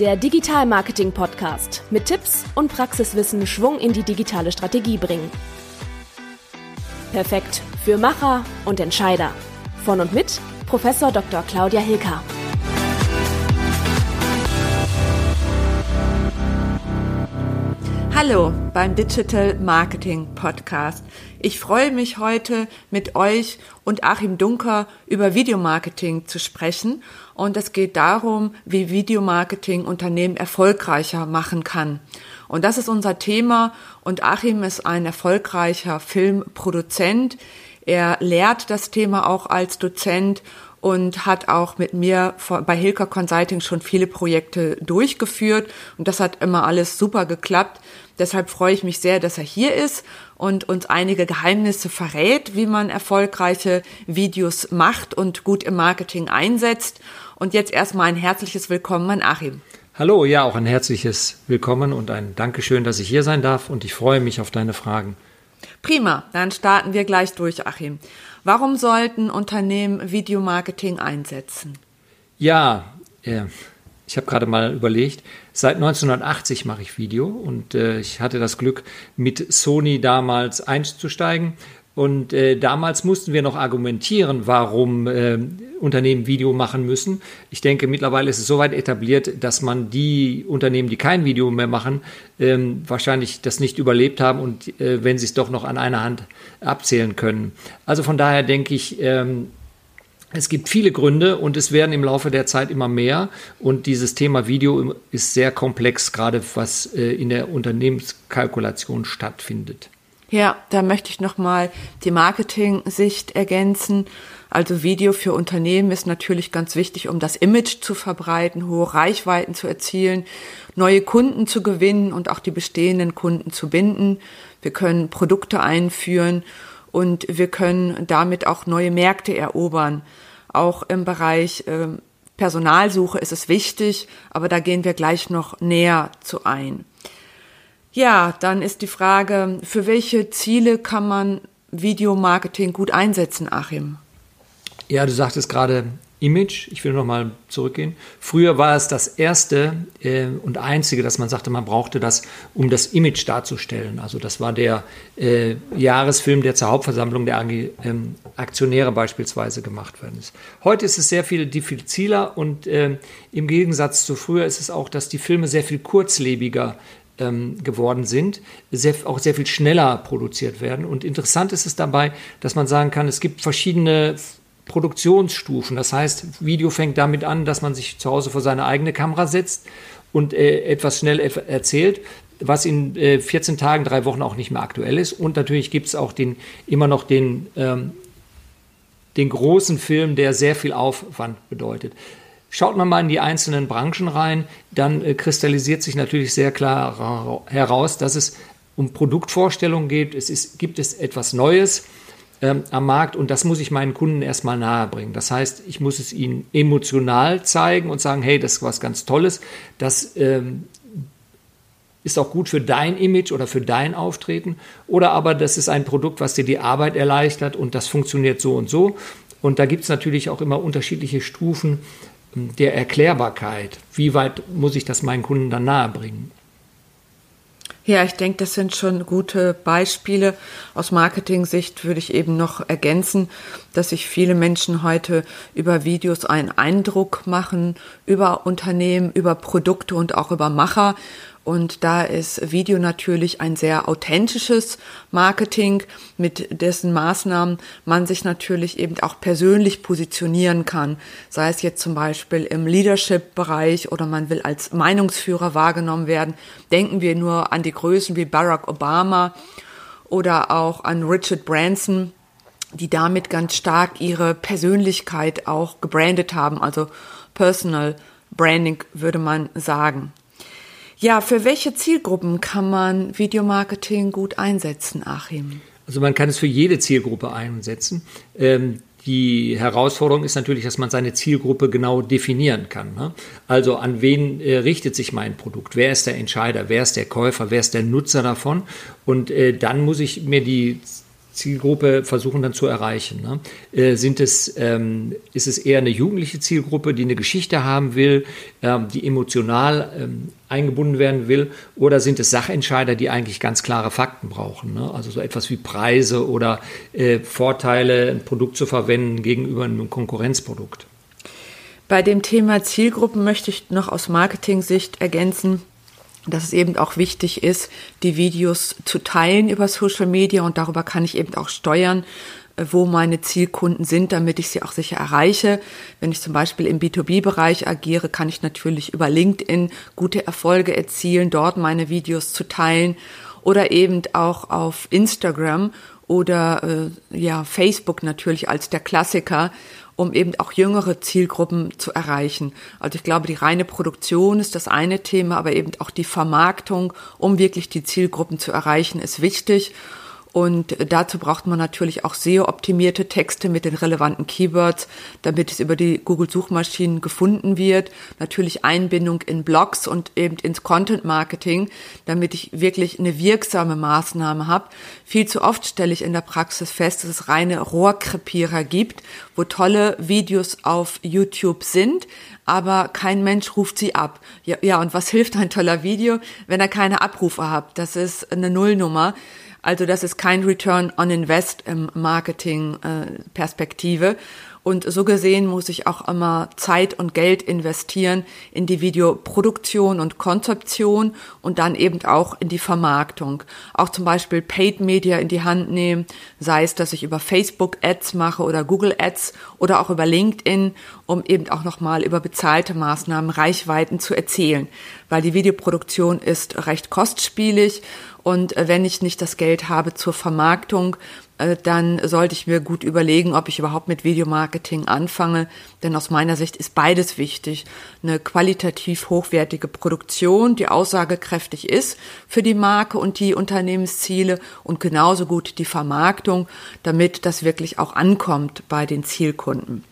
Der Digital Marketing Podcast mit Tipps und Praxiswissen Schwung in die digitale Strategie bringen. Perfekt für Macher und Entscheider. Von und mit Professor Dr. Claudia Hilker. Hallo beim Digital Marketing Podcast. Ich freue mich heute mit euch und Achim Dunker über Videomarketing zu sprechen. Und es geht darum, wie Videomarketing Unternehmen erfolgreicher machen kann. Und das ist unser Thema. Und Achim ist ein erfolgreicher Filmproduzent. Er lehrt das Thema auch als Dozent und hat auch mit mir bei Hilker Consulting schon viele Projekte durchgeführt. Und das hat immer alles super geklappt. Deshalb freue ich mich sehr, dass er hier ist und uns einige Geheimnisse verrät, wie man erfolgreiche Videos macht und gut im Marketing einsetzt. Und jetzt erstmal ein herzliches Willkommen an Achim. Hallo, ja, auch ein herzliches Willkommen und ein Dankeschön, dass ich hier sein darf und ich freue mich auf deine Fragen. Prima, dann starten wir gleich durch, Achim. Warum sollten Unternehmen Videomarketing einsetzen? Ja, äh, ich habe gerade mal überlegt, seit 1980 mache ich Video und äh, ich hatte das Glück, mit Sony damals einzusteigen. Und äh, damals mussten wir noch argumentieren, warum äh, Unternehmen Video machen müssen. Ich denke, mittlerweile ist es soweit etabliert, dass man die Unternehmen, die kein Video mehr machen, ähm, wahrscheinlich das nicht überlebt haben und äh, wenn sie es doch noch an einer Hand abzählen können. Also von daher denke ich, ähm, es gibt viele Gründe und es werden im Laufe der Zeit immer mehr. Und dieses Thema Video ist sehr komplex, gerade was äh, in der Unternehmenskalkulation stattfindet. Ja, da möchte ich nochmal die Marketing-Sicht ergänzen. Also Video für Unternehmen ist natürlich ganz wichtig, um das Image zu verbreiten, hohe Reichweiten zu erzielen, neue Kunden zu gewinnen und auch die bestehenden Kunden zu binden. Wir können Produkte einführen und wir können damit auch neue Märkte erobern. Auch im Bereich äh, Personalsuche ist es wichtig, aber da gehen wir gleich noch näher zu ein. Ja, dann ist die Frage, für welche Ziele kann man Videomarketing gut einsetzen, Achim? Ja, du sagtest gerade Image. Ich will nochmal zurückgehen. Früher war es das erste äh, und einzige, dass man sagte, man brauchte das, um das Image darzustellen. Also das war der äh, Jahresfilm, der zur Hauptversammlung der AG, ähm, Aktionäre beispielsweise gemacht worden ist. Heute ist es sehr viel diffiziler und äh, im Gegensatz zu früher ist es auch, dass die Filme sehr viel kurzlebiger ähm, geworden sind, sehr, auch sehr viel schneller produziert werden. Und interessant ist es dabei, dass man sagen kann, es gibt verschiedene Produktionsstufen. Das heißt, Video fängt damit an, dass man sich zu Hause vor seine eigene Kamera setzt und äh, etwas schnell erzählt, was in äh, 14 Tagen, drei Wochen auch nicht mehr aktuell ist. Und natürlich gibt es auch den, immer noch den, ähm, den großen Film, der sehr viel Aufwand bedeutet. Schaut man mal in die einzelnen Branchen rein, dann äh, kristallisiert sich natürlich sehr klar heraus, dass es um Produktvorstellungen geht. Es ist, gibt es etwas Neues ähm, am Markt und das muss ich meinen Kunden erstmal nahebringen. Das heißt, ich muss es ihnen emotional zeigen und sagen, hey, das ist was ganz Tolles, das ähm, ist auch gut für dein Image oder für dein Auftreten oder aber das ist ein Produkt, was dir die Arbeit erleichtert und das funktioniert so und so. Und da gibt es natürlich auch immer unterschiedliche Stufen der Erklärbarkeit. Wie weit muss ich das meinen Kunden dann nahebringen? Ja, ich denke, das sind schon gute Beispiele. Aus Marketing-Sicht würde ich eben noch ergänzen, dass sich viele Menschen heute über Videos einen Eindruck machen, über Unternehmen, über Produkte und auch über Macher. Und da ist Video natürlich ein sehr authentisches Marketing, mit dessen Maßnahmen man sich natürlich eben auch persönlich positionieren kann. Sei es jetzt zum Beispiel im Leadership-Bereich oder man will als Meinungsführer wahrgenommen werden. Denken wir nur an die Größen wie Barack Obama oder auch an Richard Branson, die damit ganz stark ihre Persönlichkeit auch gebrandet haben, also Personal Branding würde man sagen. Ja, für welche Zielgruppen kann man Videomarketing gut einsetzen, Achim? Also man kann es für jede Zielgruppe einsetzen. Ähm, die Herausforderung ist natürlich, dass man seine Zielgruppe genau definieren kann. Ne? Also an wen äh, richtet sich mein Produkt? Wer ist der Entscheider? Wer ist der Käufer? Wer ist der Nutzer davon? Und äh, dann muss ich mir die Zielgruppe versuchen dann zu erreichen? Ne? Äh, sind es, ähm, ist es eher eine jugendliche Zielgruppe, die eine Geschichte haben will, ähm, die emotional ähm, eingebunden werden will, oder sind es Sachentscheider, die eigentlich ganz klare Fakten brauchen? Ne? Also so etwas wie Preise oder äh, Vorteile, ein Produkt zu verwenden gegenüber einem Konkurrenzprodukt? Bei dem Thema Zielgruppen möchte ich noch aus Marketing-Sicht ergänzen, dass es eben auch wichtig ist, die Videos zu teilen über Social Media und darüber kann ich eben auch steuern, äh, wo meine Zielkunden sind, damit ich sie auch sicher erreiche. Wenn ich zum Beispiel im B2B-Bereich agiere, kann ich natürlich über LinkedIn gute Erfolge erzielen, dort meine Videos zu teilen oder eben auch auf Instagram oder äh, ja Facebook natürlich als der Klassiker um eben auch jüngere Zielgruppen zu erreichen. Also ich glaube, die reine Produktion ist das eine Thema, aber eben auch die Vermarktung, um wirklich die Zielgruppen zu erreichen, ist wichtig. Und dazu braucht man natürlich auch SEO-optimierte Texte mit den relevanten Keywords, damit es über die Google-Suchmaschinen gefunden wird. Natürlich Einbindung in Blogs und eben ins Content-Marketing, damit ich wirklich eine wirksame Maßnahme habe. Viel zu oft stelle ich in der Praxis fest, dass es reine Rohrkrepierer gibt, wo tolle Videos auf YouTube sind, aber kein Mensch ruft sie ab. Ja, ja, und was hilft ein toller Video, wenn er keine Abrufe hat? Das ist eine Nullnummer. Also das ist kein Return on Invest im Marketing-Perspektive. Äh, und so gesehen muss ich auch immer Zeit und Geld investieren in die Videoproduktion und Konzeption und dann eben auch in die Vermarktung. Auch zum Beispiel Paid Media in die Hand nehmen, sei es, dass ich über Facebook Ads mache oder Google Ads oder auch über LinkedIn, um eben auch nochmal über bezahlte Maßnahmen Reichweiten zu erzählen. Weil die Videoproduktion ist recht kostspielig und äh, wenn ich nicht das Geld habe zur Vermarktung, äh, dann sollte ich mir gut überlegen, ob ich überhaupt mit Videomarketing anfange. Denn aus meiner Sicht ist beides wichtig. Eine qualitativ hochwertige Produktion, die aussagekräftig ist für die Marke und die Unternehmensziele und genauso gut die Vermarktung, damit das wirklich auch ankommt bei den Zielkunden.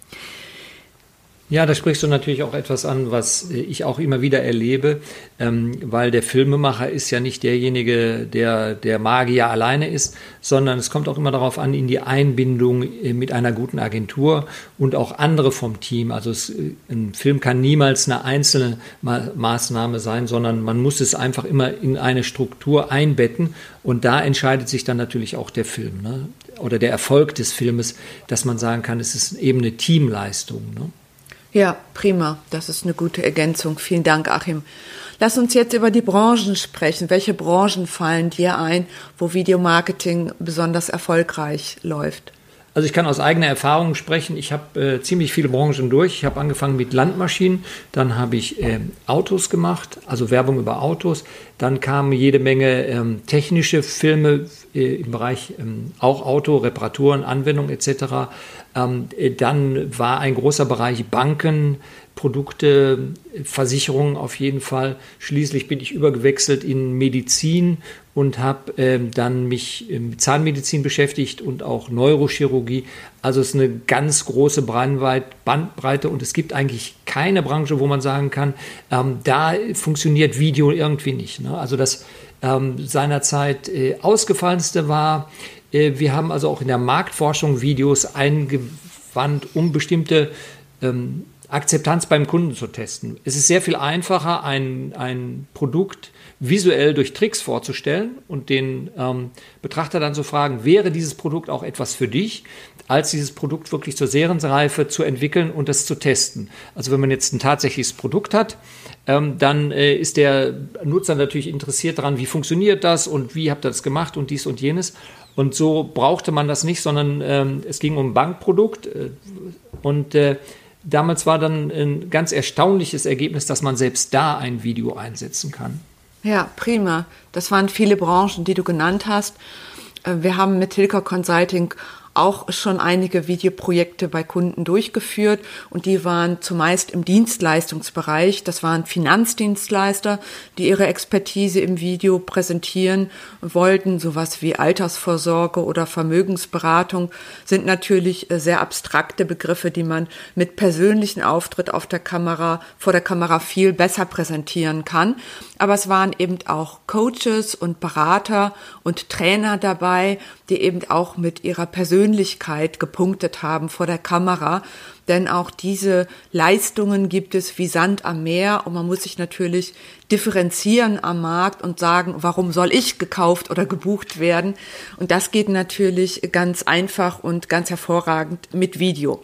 Ja, da sprichst du natürlich auch etwas an, was äh, ich auch immer wieder erlebe, ähm, weil der Filmemacher ist ja nicht derjenige, der der Magier alleine ist, sondern es kommt auch immer darauf an, in die Einbindung äh, mit einer guten Agentur und auch andere vom Team. Also es, äh, ein Film kann niemals eine einzelne Ma Maßnahme sein, sondern man muss es einfach immer in eine Struktur einbetten und da entscheidet sich dann natürlich auch der Film ne? oder der Erfolg des Filmes, dass man sagen kann, es ist eben eine Teamleistung. Ne? Ja, prima. Das ist eine gute Ergänzung. Vielen Dank, Achim. Lass uns jetzt über die Branchen sprechen. Welche Branchen fallen dir ein, wo Videomarketing besonders erfolgreich läuft? Also ich kann aus eigener Erfahrung sprechen. Ich habe äh, ziemlich viele Branchen durch. Ich habe angefangen mit Landmaschinen, dann habe ich äh, Autos gemacht, also Werbung über Autos. Dann kamen jede Menge ähm, technische Filme äh, im Bereich ähm, auch Auto, Reparaturen, Anwendung etc. Ähm, äh, dann war ein großer Bereich Banken, Produkte, Versicherungen auf jeden Fall. Schließlich bin ich übergewechselt in Medizin und habe ähm, dann mich mit Zahnmedizin beschäftigt und auch Neurochirurgie. Also es ist eine ganz große Bandbreite und es gibt eigentlich keine Branche, wo man sagen kann, ähm, da funktioniert Video irgendwie nicht. Ne? Also das ähm, seinerzeit äh, ausgefallenste war, äh, wir haben also auch in der Marktforschung Videos eingewandt, um bestimmte ähm, Akzeptanz beim Kunden zu testen. Es ist sehr viel einfacher, ein, ein Produkt visuell durch Tricks vorzustellen und den ähm, Betrachter dann zu fragen, wäre dieses Produkt auch etwas für dich, als dieses Produkt wirklich zur Serienreife zu entwickeln und das zu testen. Also wenn man jetzt ein tatsächliches Produkt hat, ähm, dann äh, ist der Nutzer natürlich interessiert daran, wie funktioniert das und wie habt ihr das gemacht und dies und jenes. Und so brauchte man das nicht, sondern ähm, es ging um ein Bankprodukt äh, und äh, damals war dann ein ganz erstaunliches Ergebnis, dass man selbst da ein Video einsetzen kann. Ja, prima. Das waren viele Branchen, die du genannt hast. Äh, wir haben mit Hilker Consulting auch schon einige Videoprojekte bei Kunden durchgeführt und die waren zumeist im Dienstleistungsbereich. Das waren Finanzdienstleister, die ihre Expertise im Video präsentieren wollten. Sowas wie Altersvorsorge oder Vermögensberatung sind natürlich äh, sehr abstrakte Begriffe, die man mit persönlichen Auftritt auf der Kamera, vor der Kamera viel besser präsentieren kann. Aber es waren eben auch Coaches und Berater und Trainer dabei, die eben auch mit ihrer Persönlichkeit gepunktet haben vor der Kamera denn auch diese Leistungen gibt es wie Sand am Meer und man muss sich natürlich differenzieren am Markt und sagen, warum soll ich gekauft oder gebucht werden? Und das geht natürlich ganz einfach und ganz hervorragend mit Video.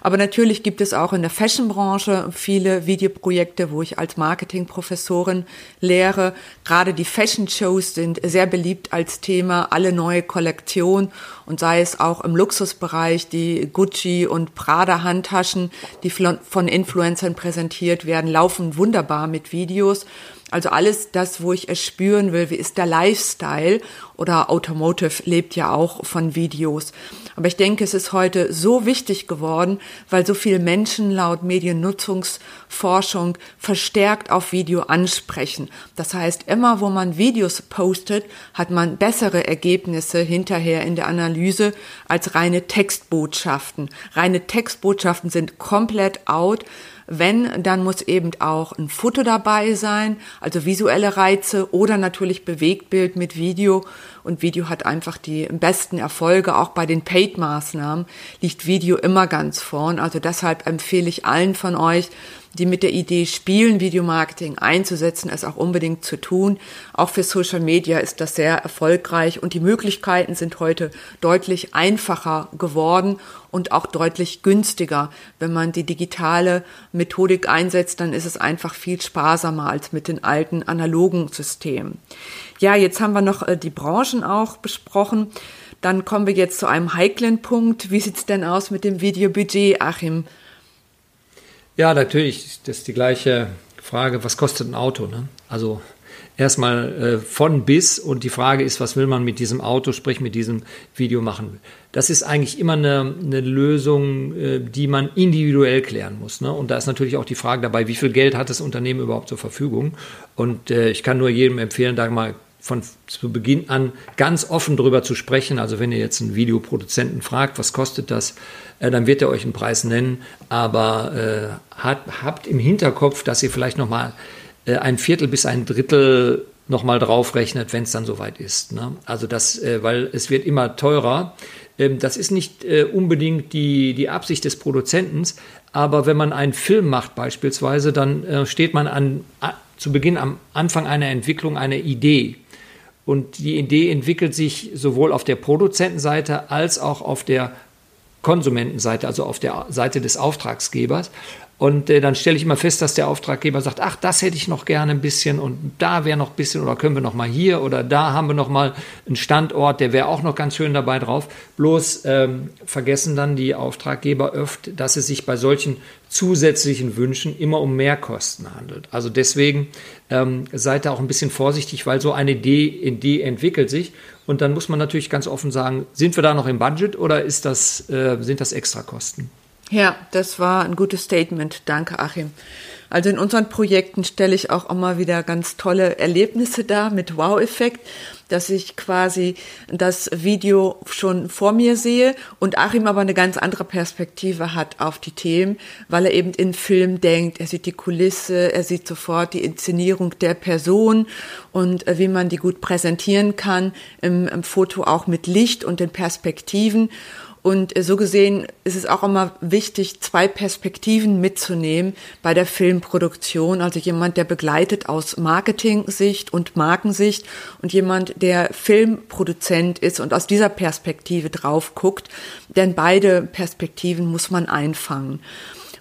Aber natürlich gibt es auch in der Fashionbranche viele Videoprojekte, wo ich als Marketingprofessorin lehre. Gerade die Fashion-Shows sind sehr beliebt als Thema, alle neue Kollektionen und sei es auch im Luxusbereich die Gucci und Prada Handtaschen, die von Influencern präsentiert werden, laufen wunderbar mit Videos. Also alles das, wo ich es spüren will, wie ist der Lifestyle oder Automotive lebt ja auch von Videos. Aber ich denke, es ist heute so wichtig geworden, weil so viele Menschen laut Mediennutzungsforschung verstärkt auf Video ansprechen. Das heißt, immer wo man Videos postet, hat man bessere Ergebnisse hinterher in der Analyse als reine Textbotschaften. Reine Textbotschaften sind komplett out wenn, dann muss eben auch ein Foto dabei sein, also visuelle Reize oder natürlich Bewegtbild mit Video. Und Video hat einfach die besten Erfolge. Auch bei den Paid-Maßnahmen liegt Video immer ganz vorn. Also deshalb empfehle ich allen von euch, die mit der Idee spielen, Videomarketing einzusetzen, es auch unbedingt zu tun. Auch für Social Media ist das sehr erfolgreich und die Möglichkeiten sind heute deutlich einfacher geworden und auch deutlich günstiger. Wenn man die digitale Methodik einsetzt, dann ist es einfach viel sparsamer als mit den alten analogen Systemen. Ja, jetzt haben wir noch äh, die Branchen auch besprochen. Dann kommen wir jetzt zu einem heiklen Punkt. Wie sieht's denn aus mit dem Videobudget, Achim? Ja, natürlich, das ist die gleiche Frage, was kostet ein Auto? Ne? Also erstmal äh, von bis und die Frage ist, was will man mit diesem Auto, sprich mit diesem Video machen? Das ist eigentlich immer eine, eine Lösung, äh, die man individuell klären muss. Ne? Und da ist natürlich auch die Frage dabei, wie viel Geld hat das Unternehmen überhaupt zur Verfügung? Und äh, ich kann nur jedem empfehlen, da mal von zu Beginn an ganz offen drüber zu sprechen. Also wenn ihr jetzt einen Videoproduzenten fragt, was kostet das, äh, dann wird er euch einen Preis nennen. Aber äh, hat, habt im Hinterkopf, dass ihr vielleicht noch mal äh, ein Viertel bis ein Drittel noch mal draufrechnet, wenn es dann soweit ist. Ne? Also das, äh, weil es wird immer teurer. Ähm, das ist nicht äh, unbedingt die, die Absicht des Produzenten, aber wenn man einen Film macht beispielsweise, dann äh, steht man an, zu Beginn am Anfang einer Entwicklung einer Idee. Und die Idee entwickelt sich sowohl auf der Produzentenseite als auch auf der Konsumentenseite, also auf der Seite des Auftragsgebers. Und äh, dann stelle ich immer fest, dass der Auftraggeber sagt, ach, das hätte ich noch gerne ein bisschen und da wäre noch ein bisschen oder können wir noch mal hier oder da haben wir noch mal einen Standort, der wäre auch noch ganz schön dabei drauf. Bloß ähm, vergessen dann die Auftraggeber oft, dass es sich bei solchen zusätzlichen Wünschen immer um Mehrkosten handelt. Also deswegen ähm, seid da auch ein bisschen vorsichtig, weil so eine Idee, Idee entwickelt sich und dann muss man natürlich ganz offen sagen, sind wir da noch im Budget oder ist das, äh, sind das Extrakosten? Ja, das war ein gutes Statement. Danke, Achim. Also in unseren Projekten stelle ich auch immer wieder ganz tolle Erlebnisse dar mit Wow-Effekt, dass ich quasi das Video schon vor mir sehe und Achim aber eine ganz andere Perspektive hat auf die Themen, weil er eben in Film denkt. Er sieht die Kulisse, er sieht sofort die Inszenierung der Person und äh, wie man die gut präsentieren kann im, im Foto auch mit Licht und den Perspektiven. Und so gesehen ist es auch immer wichtig, zwei Perspektiven mitzunehmen bei der Filmproduktion. Also jemand, der begleitet aus Marketing-Sicht und Markensicht und jemand, der Filmproduzent ist und aus dieser Perspektive drauf guckt. Denn beide Perspektiven muss man einfangen.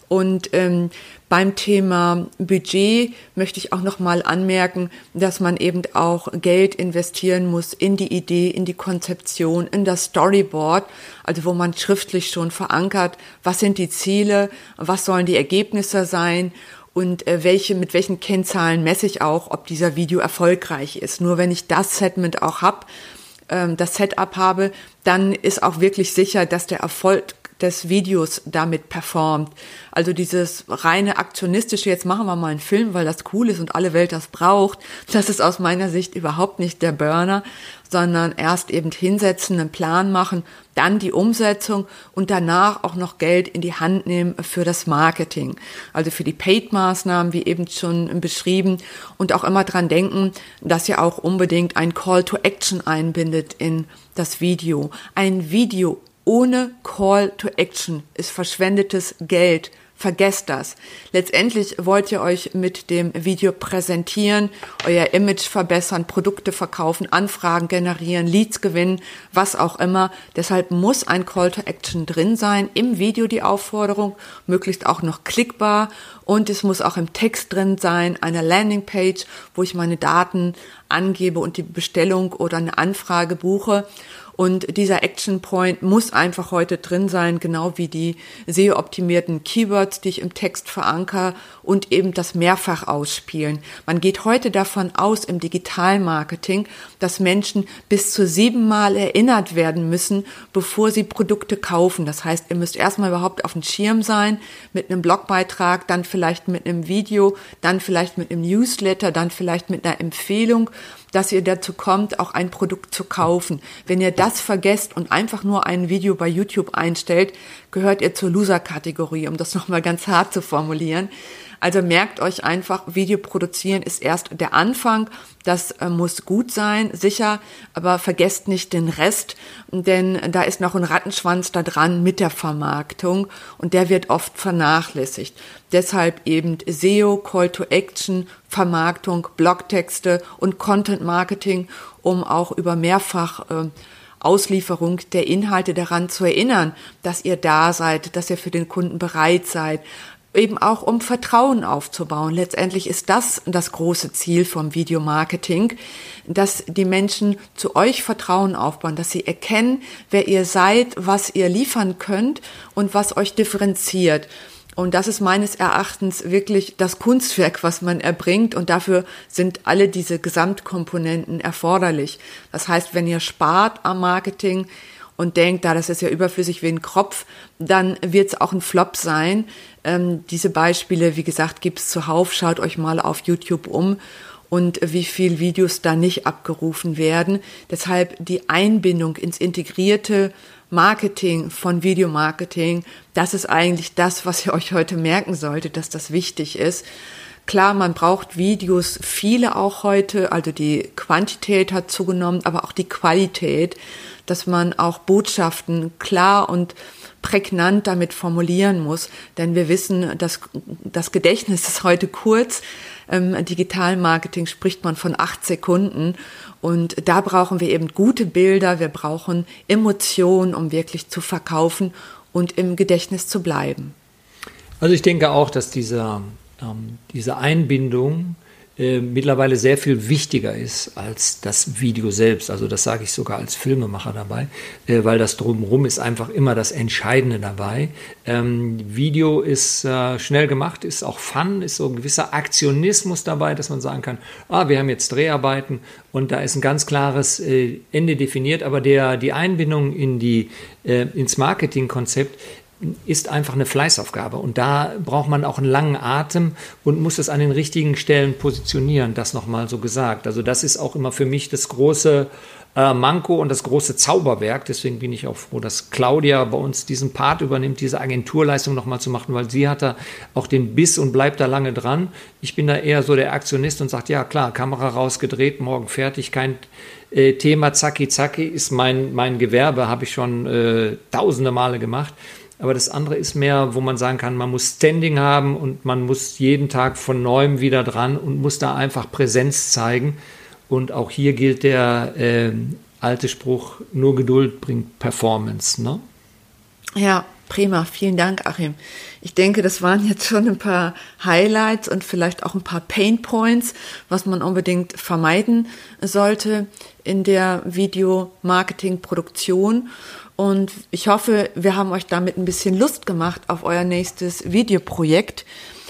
Und ähm, beim Thema Budget möchte ich auch noch mal anmerken, dass man eben auch Geld investieren muss in die Idee, in die Konzeption, in das Storyboard, also wo man schriftlich schon verankert, was sind die Ziele, was sollen die Ergebnisse sein und äh, welche mit welchen Kennzahlen messe ich auch, ob dieser Video erfolgreich ist. Nur wenn ich das Segment auch hab, ähm, das Setup habe, dann ist auch wirklich sicher, dass der Erfolg des Videos damit performt. Also dieses reine aktionistische, jetzt machen wir mal einen Film, weil das cool ist und alle Welt das braucht, das ist aus meiner Sicht überhaupt nicht der Burner, sondern erst eben hinsetzen, einen Plan machen, dann die Umsetzung und danach auch noch Geld in die Hand nehmen für das Marketing. Also für die Paid-Maßnahmen, wie eben schon beschrieben und auch immer dran denken, dass ihr auch unbedingt ein Call to Action einbindet in das Video. Ein Video ohne Call to Action ist verschwendetes Geld. Vergesst das. Letztendlich wollt ihr euch mit dem Video präsentieren, euer Image verbessern, Produkte verkaufen, Anfragen generieren, Leads gewinnen, was auch immer. Deshalb muss ein Call to Action drin sein, im Video die Aufforderung, möglichst auch noch klickbar und es muss auch im Text drin sein, eine Landingpage, wo ich meine Daten angebe und die Bestellung oder eine Anfrage buche. Und dieser Action Point muss einfach heute drin sein, genau wie die SEO-optimierten Keywords, die ich im Text veranker und eben das mehrfach ausspielen. Man geht heute davon aus im Digitalmarketing, dass Menschen bis zu siebenmal erinnert werden müssen, bevor sie Produkte kaufen. Das heißt, ihr müsst erstmal überhaupt auf dem Schirm sein mit einem Blogbeitrag, dann vielleicht mit einem Video, dann vielleicht mit einem Newsletter, dann vielleicht mit einer Empfehlung dass ihr dazu kommt, auch ein Produkt zu kaufen. Wenn ihr das vergesst und einfach nur ein Video bei YouTube einstellt, gehört ihr zur Loser-Kategorie, um das nochmal ganz hart zu formulieren. Also merkt euch einfach, Video produzieren ist erst der Anfang. Das äh, muss gut sein, sicher, aber vergesst nicht den Rest, denn da ist noch ein Rattenschwanz da dran mit der Vermarktung und der wird oft vernachlässigt. Deshalb eben SEO, Call to Action, Vermarktung, Blogtexte und Content Marketing, um auch über mehrfach äh, Auslieferung der Inhalte daran zu erinnern, dass ihr da seid, dass ihr für den Kunden bereit seid, eben auch um Vertrauen aufzubauen. Letztendlich ist das das große Ziel vom Videomarketing, dass die Menschen zu euch Vertrauen aufbauen, dass sie erkennen, wer ihr seid, was ihr liefern könnt und was euch differenziert. Und das ist meines Erachtens wirklich das Kunstwerk, was man erbringt. Und dafür sind alle diese Gesamtkomponenten erforderlich. Das heißt, wenn ihr spart am Marketing, und denkt, da das ist ja überflüssig wie ein Kropf, dann wird es auch ein Flop sein. Ähm, diese Beispiele, wie gesagt, gibt's zuhauf. Schaut euch mal auf YouTube um und wie viel Videos da nicht abgerufen werden. Deshalb die Einbindung ins integrierte Marketing von Videomarketing, das ist eigentlich das, was ihr euch heute merken solltet, dass das wichtig ist. Klar, man braucht Videos, viele auch heute, also die Quantität hat zugenommen, aber auch die Qualität dass man auch Botschaften klar und prägnant damit formulieren muss. Denn wir wissen, dass das Gedächtnis ist heute kurz. Im Digitalmarketing spricht man von acht Sekunden. Und da brauchen wir eben gute Bilder. Wir brauchen Emotionen, um wirklich zu verkaufen und im Gedächtnis zu bleiben. Also ich denke auch, dass diese, ähm, diese Einbindung äh, mittlerweile sehr viel wichtiger ist als das Video selbst. Also das sage ich sogar als Filmemacher dabei, äh, weil das drumherum ist einfach immer das Entscheidende dabei. Ähm, Video ist äh, schnell gemacht, ist auch Fun, ist so ein gewisser Aktionismus dabei, dass man sagen kann, ah, wir haben jetzt Dreharbeiten und da ist ein ganz klares äh, Ende definiert, aber der, die Einbindung in die, äh, ins Marketingkonzept ist einfach eine Fleißaufgabe. Und da braucht man auch einen langen Atem und muss es an den richtigen Stellen positionieren, das nochmal so gesagt. Also das ist auch immer für mich das große äh, Manko und das große Zauberwerk. Deswegen bin ich auch froh, dass Claudia bei uns diesen Part übernimmt, diese Agenturleistung nochmal zu machen, weil sie hat da auch den Biss und bleibt da lange dran. Ich bin da eher so der Aktionist und sagt, ja klar, Kamera rausgedreht, morgen fertig, kein äh, Thema Zacki Zacki ist mein, mein Gewerbe, habe ich schon äh, tausende Male gemacht. Aber das andere ist mehr, wo man sagen kann, man muss Standing haben und man muss jeden Tag von neuem wieder dran und muss da einfach Präsenz zeigen. Und auch hier gilt der äh, alte Spruch, nur Geduld bringt Performance. Ne? Ja, prima. Vielen Dank, Achim. Ich denke, das waren jetzt schon ein paar Highlights und vielleicht auch ein paar Pain Points, was man unbedingt vermeiden sollte in der Videomarketing-Produktion. Und ich hoffe, wir haben euch damit ein bisschen Lust gemacht auf euer nächstes Videoprojekt.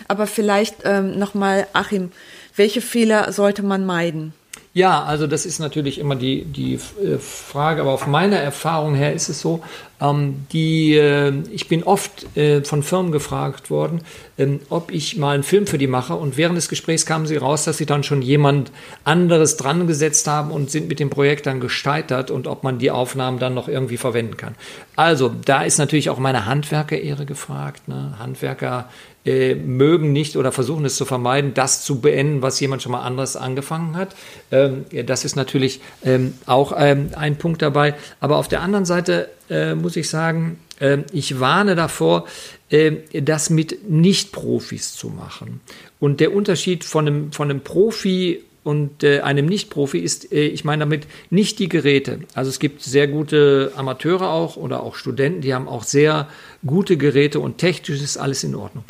Aber vielleicht ähm, nochmal, Achim, welche Fehler sollte man meiden? Ja, also das ist natürlich immer die, die äh, Frage, aber auf meiner Erfahrung her ist es so, ähm, die, äh, ich bin oft äh, von Firmen gefragt worden, ähm, ob ich mal einen Film für die mache und während des Gesprächs kamen sie raus, dass sie dann schon jemand anderes dran gesetzt haben und sind mit dem Projekt dann gescheitert und ob man die Aufnahmen dann noch irgendwie verwenden kann. Also da ist natürlich auch meine Handwerkerehre gefragt. Ne? Handwerker äh, mögen nicht oder versuchen es zu vermeiden, das zu beenden, was jemand schon mal anderes angefangen hat. Ähm, das ist natürlich ähm, auch ähm, ein Punkt dabei. Aber auf der anderen Seite äh, muss ich sagen, äh, ich warne davor, äh, das mit Nicht-Profis zu machen. Und der Unterschied von einem, von einem Profi und äh, einem Nicht-Profi ist, äh, ich meine damit nicht die Geräte. Also es gibt sehr gute Amateure auch oder auch Studenten, die haben auch sehr gute Geräte und technisch ist alles in Ordnung.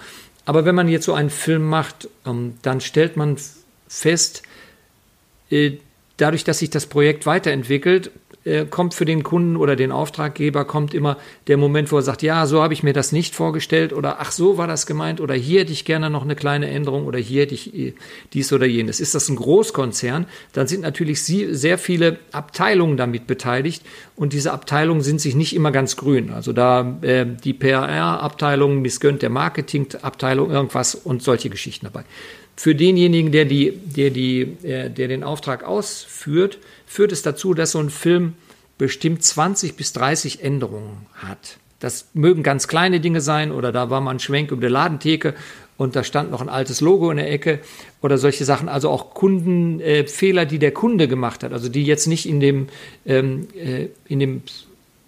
Aber wenn man jetzt so einen Film macht, ähm, dann stellt man fest, äh, dadurch, dass sich das Projekt weiterentwickelt, äh, kommt für den Kunden oder den Auftraggeber kommt immer der Moment, wo er sagt, ja, so habe ich mir das nicht vorgestellt oder ach, so war das gemeint oder hier hätte ich gerne noch eine kleine Änderung oder hier hätte ich äh, dies oder jenes. Ist das ein Großkonzern, dann sind natürlich sehr viele Abteilungen damit beteiligt und diese Abteilungen sind sich nicht immer ganz grün. Also da äh, die PR-Abteilung missgönnt der Marketing-Abteilung irgendwas und solche Geschichten dabei. Für denjenigen, der, die, der, die, äh, der den Auftrag ausführt, führt es dazu, dass so ein Film bestimmt 20 bis 30 Änderungen hat. Das mögen ganz kleine Dinge sein oder da war mal ein Schwenk über der Ladentheke und da stand noch ein altes Logo in der Ecke oder solche Sachen. Also auch Kundenfehler, äh, die der Kunde gemacht hat, also die jetzt nicht in dem, ähm, äh, in dem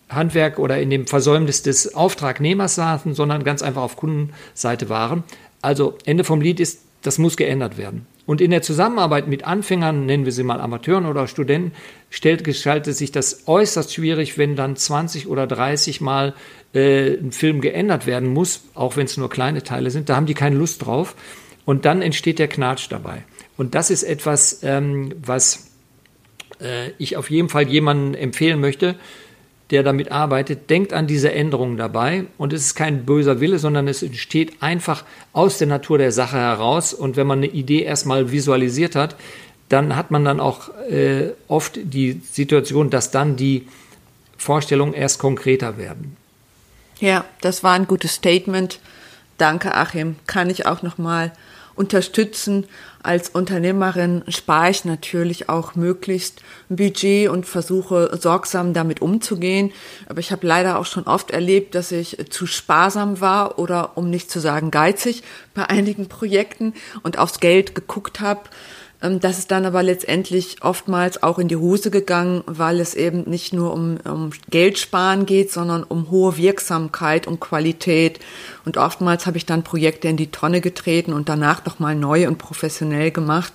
Handwerk oder in dem Versäumnis des Auftragnehmers saßen, sondern ganz einfach auf Kundenseite waren. Also Ende vom Lied ist, das muss geändert werden. Und in der Zusammenarbeit mit Anfängern, nennen wir sie mal Amateuren oder Studenten, stellt, gestaltet sich das äußerst schwierig, wenn dann 20 oder 30 Mal äh, ein Film geändert werden muss, auch wenn es nur kleine Teile sind. Da haben die keine Lust drauf. Und dann entsteht der Knatsch dabei. Und das ist etwas, ähm, was äh, ich auf jeden Fall jemandem empfehlen möchte, der damit arbeitet, denkt an diese Änderungen dabei und es ist kein böser Wille, sondern es entsteht einfach aus der Natur der Sache heraus und wenn man eine Idee erstmal visualisiert hat, dann hat man dann auch äh, oft die Situation, dass dann die Vorstellungen erst konkreter werden. Ja, das war ein gutes Statement. Danke, Achim. Kann ich auch noch mal unterstützen. Als Unternehmerin spare ich natürlich auch möglichst ein Budget und versuche sorgsam damit umzugehen. Aber ich habe leider auch schon oft erlebt, dass ich zu sparsam war oder um nicht zu sagen geizig bei einigen Projekten und aufs Geld geguckt habe das ist dann aber letztendlich oftmals auch in die Hose gegangen, weil es eben nicht nur um, um Geld sparen geht, sondern um hohe Wirksamkeit und Qualität. Und oftmals habe ich dann Projekte in die Tonne getreten und danach nochmal neu und professionell gemacht,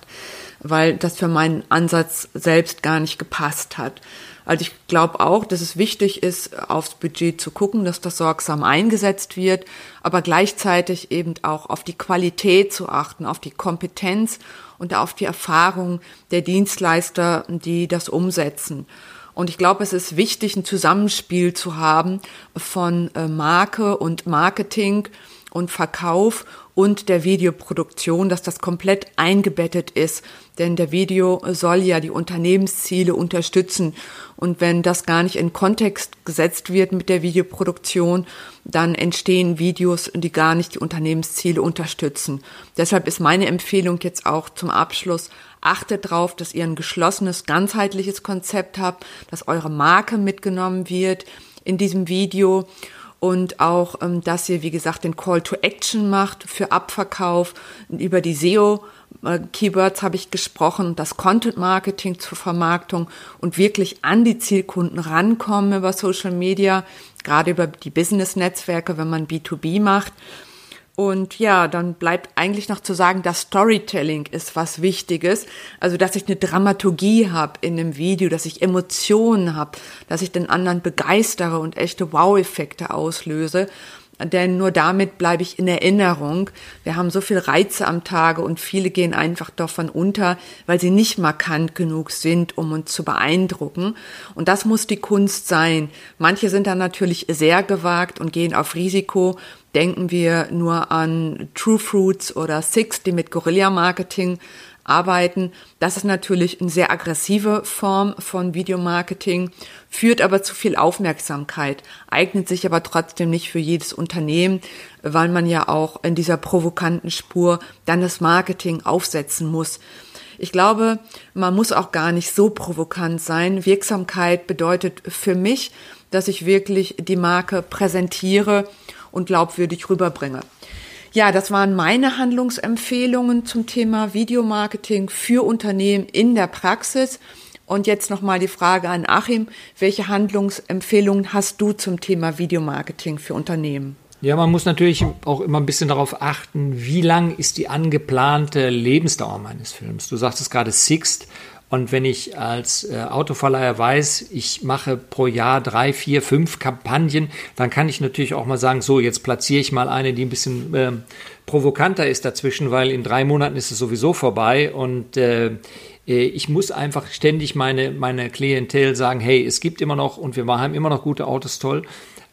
weil das für meinen Ansatz selbst gar nicht gepasst hat. Also ich glaube auch, dass es wichtig ist, aufs Budget zu gucken, dass das sorgsam eingesetzt wird, aber gleichzeitig eben auch auf die Qualität zu achten, auf die Kompetenz und auf die Erfahrung der Dienstleister, die das umsetzen. Und ich glaube, es ist wichtig, ein Zusammenspiel zu haben von äh, Marke und Marketing und Verkauf und der Videoproduktion, dass das komplett eingebettet ist. Denn der Video soll ja die Unternehmensziele unterstützen. Und wenn das gar nicht in Kontext gesetzt wird mit der Videoproduktion, dann entstehen Videos, die gar nicht die Unternehmensziele unterstützen. Deshalb ist meine Empfehlung jetzt auch zum Abschluss, achtet darauf, dass ihr ein geschlossenes, ganzheitliches Konzept habt, dass eure Marke mitgenommen wird in diesem Video und auch, ähm, dass ihr, wie gesagt, den Call to Action macht für Abverkauf. Über die SEO äh, habe ich gesprochen, das Content Marketing zur Vermarktung und wirklich an die Zielkunden rankommen über Social Media, gerade über die Business Netzwerke, wenn man B2B macht. Und ja, dann bleibt eigentlich noch zu sagen, dass Storytelling ist was Wichtiges. Also, dass ich eine Dramaturgie habe in einem Video, dass ich Emotionen habe, dass ich den anderen begeistere und echte Wow-Effekte auslöse. Denn nur damit bleibe ich in Erinnerung. Wir haben so viel Reize am Tage und viele gehen einfach davon unter, weil sie nicht markant genug sind, um uns zu beeindrucken. Und das muss die Kunst sein. Manche sind dann natürlich sehr gewagt und gehen auf Risiko Denken wir nur an True Fruits oder Six, die mit Guerilla-Marketing arbeiten. Das ist natürlich eine sehr aggressive Form von Videomarketing, führt aber zu viel Aufmerksamkeit, eignet sich aber trotzdem nicht für jedes Unternehmen, weil man ja auch in dieser provokanten Spur dann das Marketing aufsetzen muss. Ich glaube, man muss auch gar nicht so provokant sein. Wirksamkeit bedeutet für mich, dass ich wirklich die Marke präsentiere und glaubwürdig rüberbringe. Ja, das waren meine Handlungsempfehlungen zum Thema Videomarketing für Unternehmen in der Praxis. Und jetzt nochmal die Frage an Achim. Welche Handlungsempfehlungen hast du zum Thema Videomarketing für Unternehmen? Ja, man muss natürlich auch immer ein bisschen darauf achten, wie lang ist die angeplante Lebensdauer meines Films. Du sagtest gerade Sixt. Und wenn ich als äh, Autoverleiher weiß, ich mache pro Jahr drei, vier, fünf Kampagnen, dann kann ich natürlich auch mal sagen, so, jetzt platziere ich mal eine, die ein bisschen äh, provokanter ist dazwischen, weil in drei Monaten ist es sowieso vorbei und äh, äh, ich muss einfach ständig meine, meine Klientel sagen, hey, es gibt immer noch und wir haben immer noch gute Autos, toll.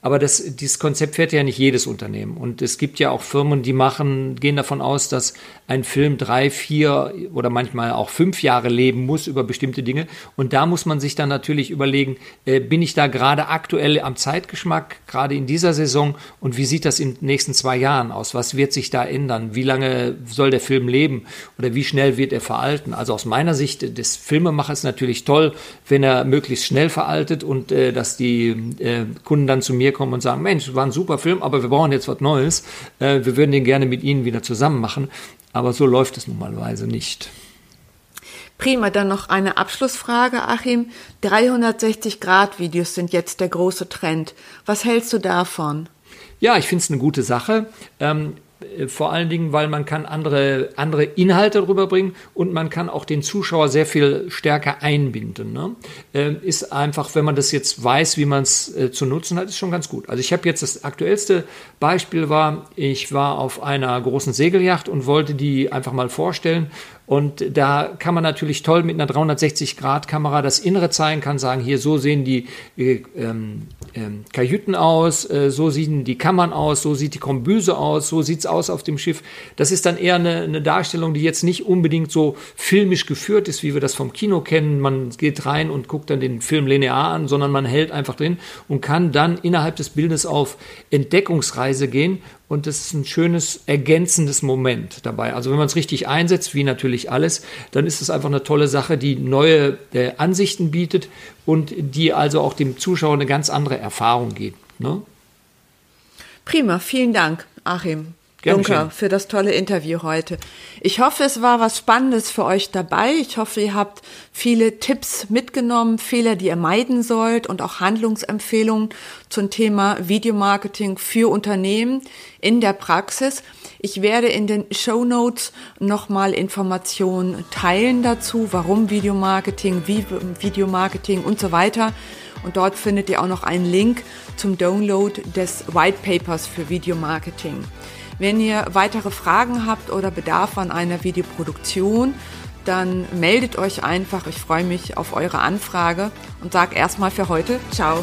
Aber das, dieses Konzept fährt ja nicht jedes Unternehmen. Und es gibt ja auch Firmen, die machen, gehen davon aus, dass ein Film drei, vier oder manchmal auch fünf Jahre leben muss über bestimmte Dinge. Und da muss man sich dann natürlich überlegen, äh, bin ich da gerade aktuell am Zeitgeschmack, gerade in dieser Saison? Und wie sieht das in den nächsten zwei Jahren aus? Was wird sich da ändern? Wie lange soll der Film leben? Oder wie schnell wird er veralten? Also aus meiner Sicht des Filmemachers natürlich toll, wenn er möglichst schnell veraltet und äh, dass die äh, Kunden dann zu mir kommen und sagen, Mensch, war ein super Film, aber wir brauchen jetzt was Neues. Äh, wir würden den gerne mit Ihnen wieder zusammen machen. Aber so läuft es normalerweise nicht. Prima, dann noch eine Abschlussfrage, Achim. 360-Grad-Videos sind jetzt der große Trend. Was hältst du davon? Ja, ich finde es eine gute Sache. Ähm, äh, vor allen Dingen, weil man kann andere, andere Inhalte rüberbringen und man kann auch den Zuschauer sehr viel stärker einbinden. Ne? Ähm, ist einfach, wenn man das jetzt weiß, wie man es äh, zu nutzen hat, ist schon ganz gut. Also ich habe jetzt das aktuellste Beispiel war, ich war auf einer großen Segelyacht und wollte die einfach mal vorstellen und da kann man natürlich toll mit einer 360-Grad-Kamera das Innere zeigen, kann sagen, hier so sehen die äh, ähm, ähm, Kajüten aus, äh, so sehen die Kammern aus, so sieht die Kombüse aus, so sieht's aus auf dem Schiff. Das ist dann eher eine, eine, Darstellung, die jetzt nicht unbedingt so filmisch geführt ist, wie wir das vom Kino kennen. Man geht rein und guckt dann den Film linear an, sondern man hält einfach drin und kann dann innerhalb des Bildes auf Entdeckungsreise gehen und das ist ein schönes ergänzendes Moment dabei. Also wenn man es richtig einsetzt, wie natürlich alles, dann ist es einfach eine tolle Sache, die neue äh, Ansichten bietet und die also auch dem Zuschauer eine ganz andere Erfahrung gibt. Ne? Prima, vielen Dank, Achim. Gerne Dunker, für das tolle Interview heute. Ich hoffe, es war was Spannendes für euch dabei. Ich hoffe, ihr habt viele Tipps mitgenommen, Fehler, die ihr meiden sollt und auch Handlungsempfehlungen zum Thema Videomarketing für Unternehmen in der Praxis. Ich werde in den Show Notes nochmal Informationen teilen dazu, warum Videomarketing, wie Videomarketing und so weiter. Und dort findet ihr auch noch einen Link zum Download des White Papers für Videomarketing. Wenn ihr weitere Fragen habt oder Bedarf an einer Videoproduktion, dann meldet euch einfach. Ich freue mich auf eure Anfrage und sage erstmal für heute Ciao.